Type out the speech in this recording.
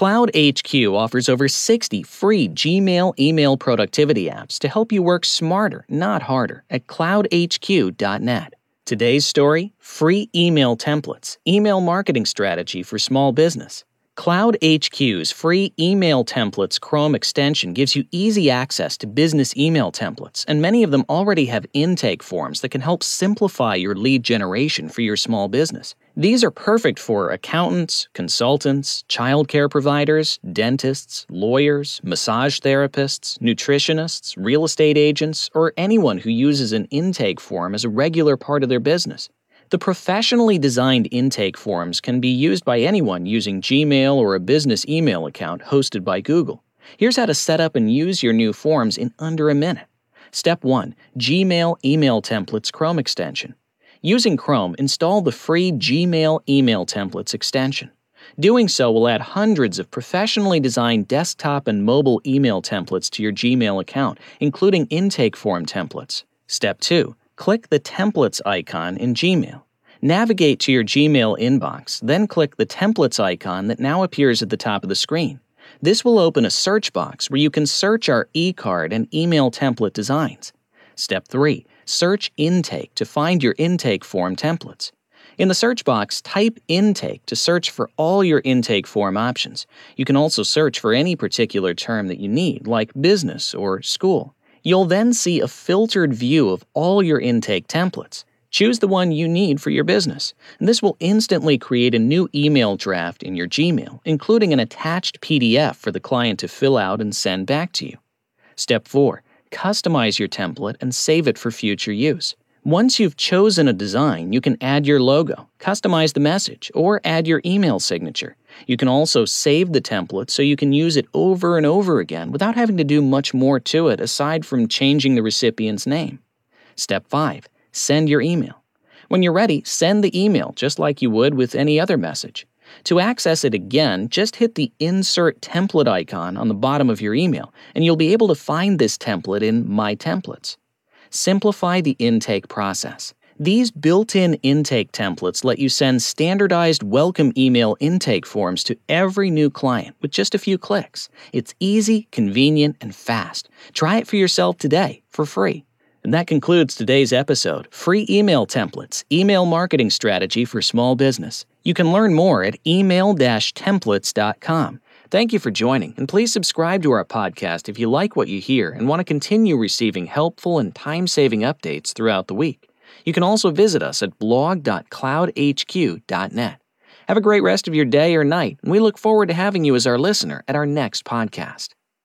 Cloud HQ offers over 60 free Gmail email productivity apps to help you work smarter, not harder, at cloudhq.net. Today's story free email templates, email marketing strategy for small business. Cloud HQ's free email templates Chrome extension gives you easy access to business email templates, and many of them already have intake forms that can help simplify your lead generation for your small business. These are perfect for accountants, consultants, childcare providers, dentists, lawyers, massage therapists, nutritionists, real estate agents, or anyone who uses an intake form as a regular part of their business. The professionally designed intake forms can be used by anyone using Gmail or a business email account hosted by Google. Here's how to set up and use your new forms in under a minute. Step 1 Gmail Email Templates Chrome extension. Using Chrome, install the free Gmail Email Templates extension. Doing so will add hundreds of professionally designed desktop and mobile email templates to your Gmail account, including intake form templates. Step 2 click the Templates icon in Gmail. Navigate to your Gmail inbox, then click the Templates icon that now appears at the top of the screen. This will open a search box where you can search our e-card and email template designs. Step 3. Search Intake to find your intake form templates. In the search box, type Intake to search for all your intake form options. You can also search for any particular term that you need, like business or school. You'll then see a filtered view of all your intake templates. Choose the one you need for your business. And this will instantly create a new email draft in your Gmail, including an attached PDF for the client to fill out and send back to you. Step 4. Customize your template and save it for future use. Once you've chosen a design, you can add your logo, customize the message, or add your email signature. You can also save the template so you can use it over and over again without having to do much more to it aside from changing the recipient's name. Step 5. Send your email. When you're ready, send the email just like you would with any other message. To access it again, just hit the Insert Template icon on the bottom of your email, and you'll be able to find this template in My Templates simplify the intake process. These built in intake templates let you send standardized welcome email intake forms to every new client with just a few clicks. It's easy, convenient, and fast. Try it for yourself today for free. And that concludes today's episode Free Email Templates Email Marketing Strategy for Small Business. You can learn more at email templates.com. Thank you for joining, and please subscribe to our podcast if you like what you hear and want to continue receiving helpful and time saving updates throughout the week. You can also visit us at blog.cloudhq.net. Have a great rest of your day or night, and we look forward to having you as our listener at our next podcast.